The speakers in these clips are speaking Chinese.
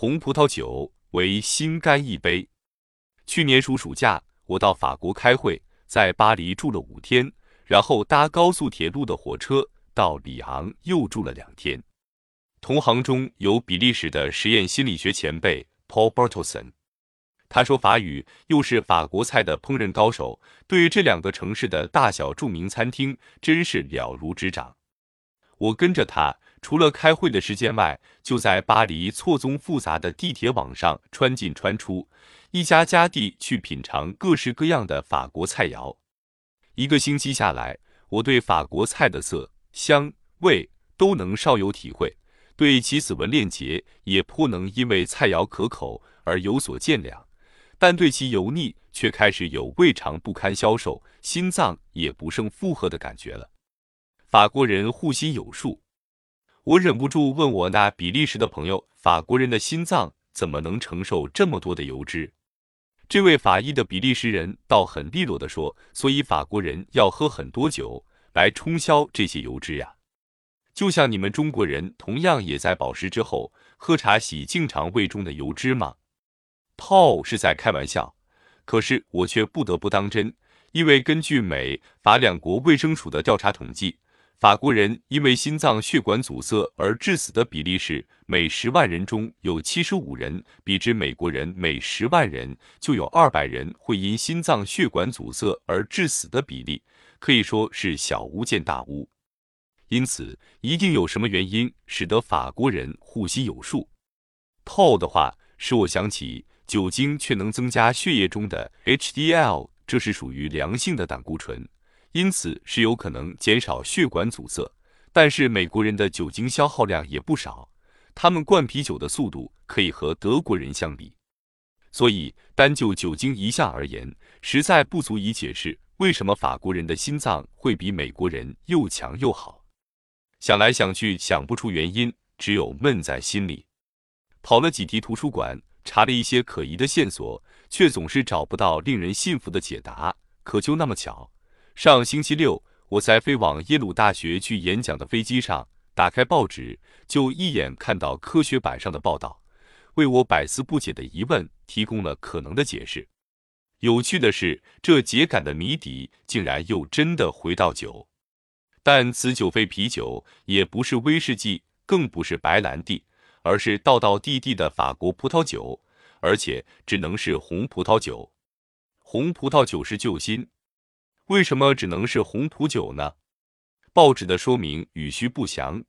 红葡萄酒为心肝一杯。去年暑暑假，我到法国开会，在巴黎住了五天，然后搭高速铁路的火车到里昂，又住了两天。同行中有比利时的实验心理学前辈 Paul Bertelson，他说法语，又是法国菜的烹饪高手，对这两个城市的大小著名餐厅真是了如指掌。我跟着他，除了开会的时间外，就在巴黎错综复杂的地铁网上穿进穿出，一家家地去品尝各式各样的法国菜肴。一个星期下来，我对法国菜的色香味都能稍有体会，对其子文链接也颇能因为菜肴可口而有所见谅，但对其油腻却开始有胃肠不堪消受、心脏也不胜负荷的感觉了。法国人护心有术，我忍不住问我那比利时的朋友：“法国人的心脏怎么能承受这么多的油脂？”这位法医的比利时人倒很利落地说：“所以法国人要喝很多酒来冲销这些油脂呀，就像你们中国人同样也在饱食之后喝茶洗净肠胃中的油脂吗？”炮是在开玩笑，可是我却不得不当真，因为根据美法两国卫生署的调查统计。法国人因为心脏血管阻塞而致死的比例是每十万人中有七十五人，比之美国人每十万人就有二百人会因心脏血管阻塞而致死的比例，可以说是小巫见大巫。因此，一定有什么原因使得法国人护心有数。透的话使我想起，酒精却能增加血液中的 HDL，这是属于良性的胆固醇。因此是有可能减少血管阻塞，但是美国人的酒精消耗量也不少，他们灌啤酒的速度可以和德国人相比，所以单就酒精一项而言，实在不足以解释为什么法国人的心脏会比美国人又强又好。想来想去想不出原因，只有闷在心里。跑了几题图书馆，查了一些可疑的线索，却总是找不到令人信服的解答。可就那么巧。上星期六，我在飞往耶鲁大学去演讲的飞机上，打开报纸，就一眼看到科学版上的报道，为我百思不解的疑问提供了可能的解释。有趣的是，这解感的谜底竟然又真的回到酒，但此酒非啤酒，也不是威士忌，更不是白兰地，而是道道地地的法国葡萄酒，而且只能是红葡萄酒。红葡萄酒是救星。为什么只能是红葡萄酒呢？报纸的说明语虚不详。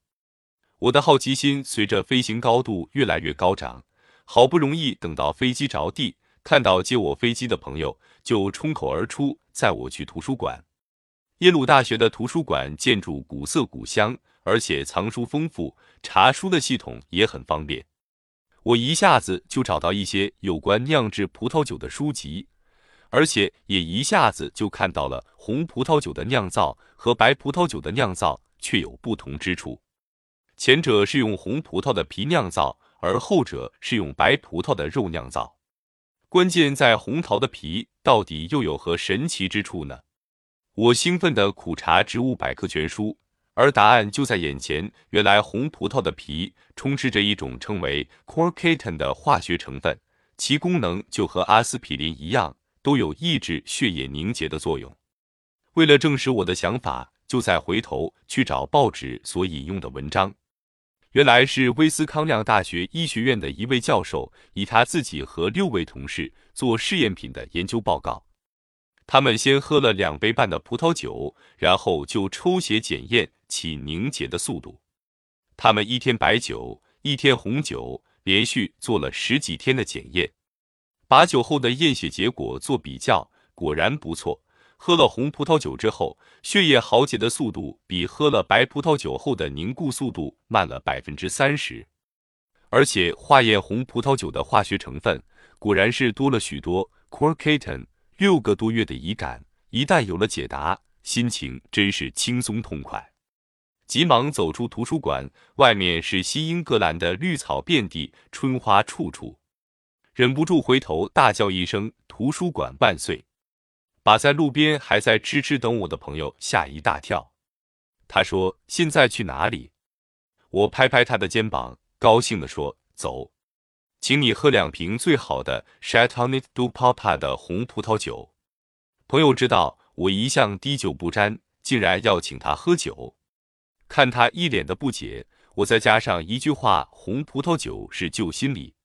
我的好奇心随着飞行高度越来越高涨，好不容易等到飞机着地，看到接我飞机的朋友，就冲口而出载我去图书馆。耶鲁大学的图书馆建筑古色古香，而且藏书丰富，查书的系统也很方便。我一下子就找到一些有关酿制葡萄酒的书籍。而且也一下子就看到了红葡萄酒的酿造和白葡萄酒的酿造却有不同之处，前者是用红葡萄的皮酿造，而后者是用白葡萄的肉酿造。关键在红桃的皮到底又有何神奇之处呢？我兴奋地苦查植物百科全书，而答案就在眼前。原来红葡萄的皮充斥着一种称为 c o r c a t i n 的化学成分，其功能就和阿司匹林一样。都有抑制血液凝结的作用。为了证实我的想法，就再回头去找报纸所引用的文章。原来是威斯康亮大学医学院的一位教授，以他自己和六位同事做试验品的研究报告。他们先喝了两杯半的葡萄酒，然后就抽血检验其凝结的速度。他们一天白酒，一天红酒，连续做了十几天的检验。把酒后的验血结果做比较，果然不错。喝了红葡萄酒之后，血液耗解的速度比喝了白葡萄酒后的凝固速度慢了百分之三十。而且化验红葡萄酒的化学成分，果然是多了许多 quercetin。六个多月的疑感，一旦有了解答，心情真是轻松痛快。急忙走出图书馆，外面是西英格兰的绿草遍地，春花处处。忍不住回头大叫一声：“图书馆万岁！”把在路边还在痴痴等我的朋友吓一大跳。他说：“现在去哪里？”我拍拍他的肩膀，高兴地说：“走。”请你喝两瓶最好的 Chateauneuf du Pape 的红葡萄酒。朋友知道我一向滴酒不沾，竟然要请他喝酒。看他一脸的不解，我再加上一句话：红葡萄酒是救心理。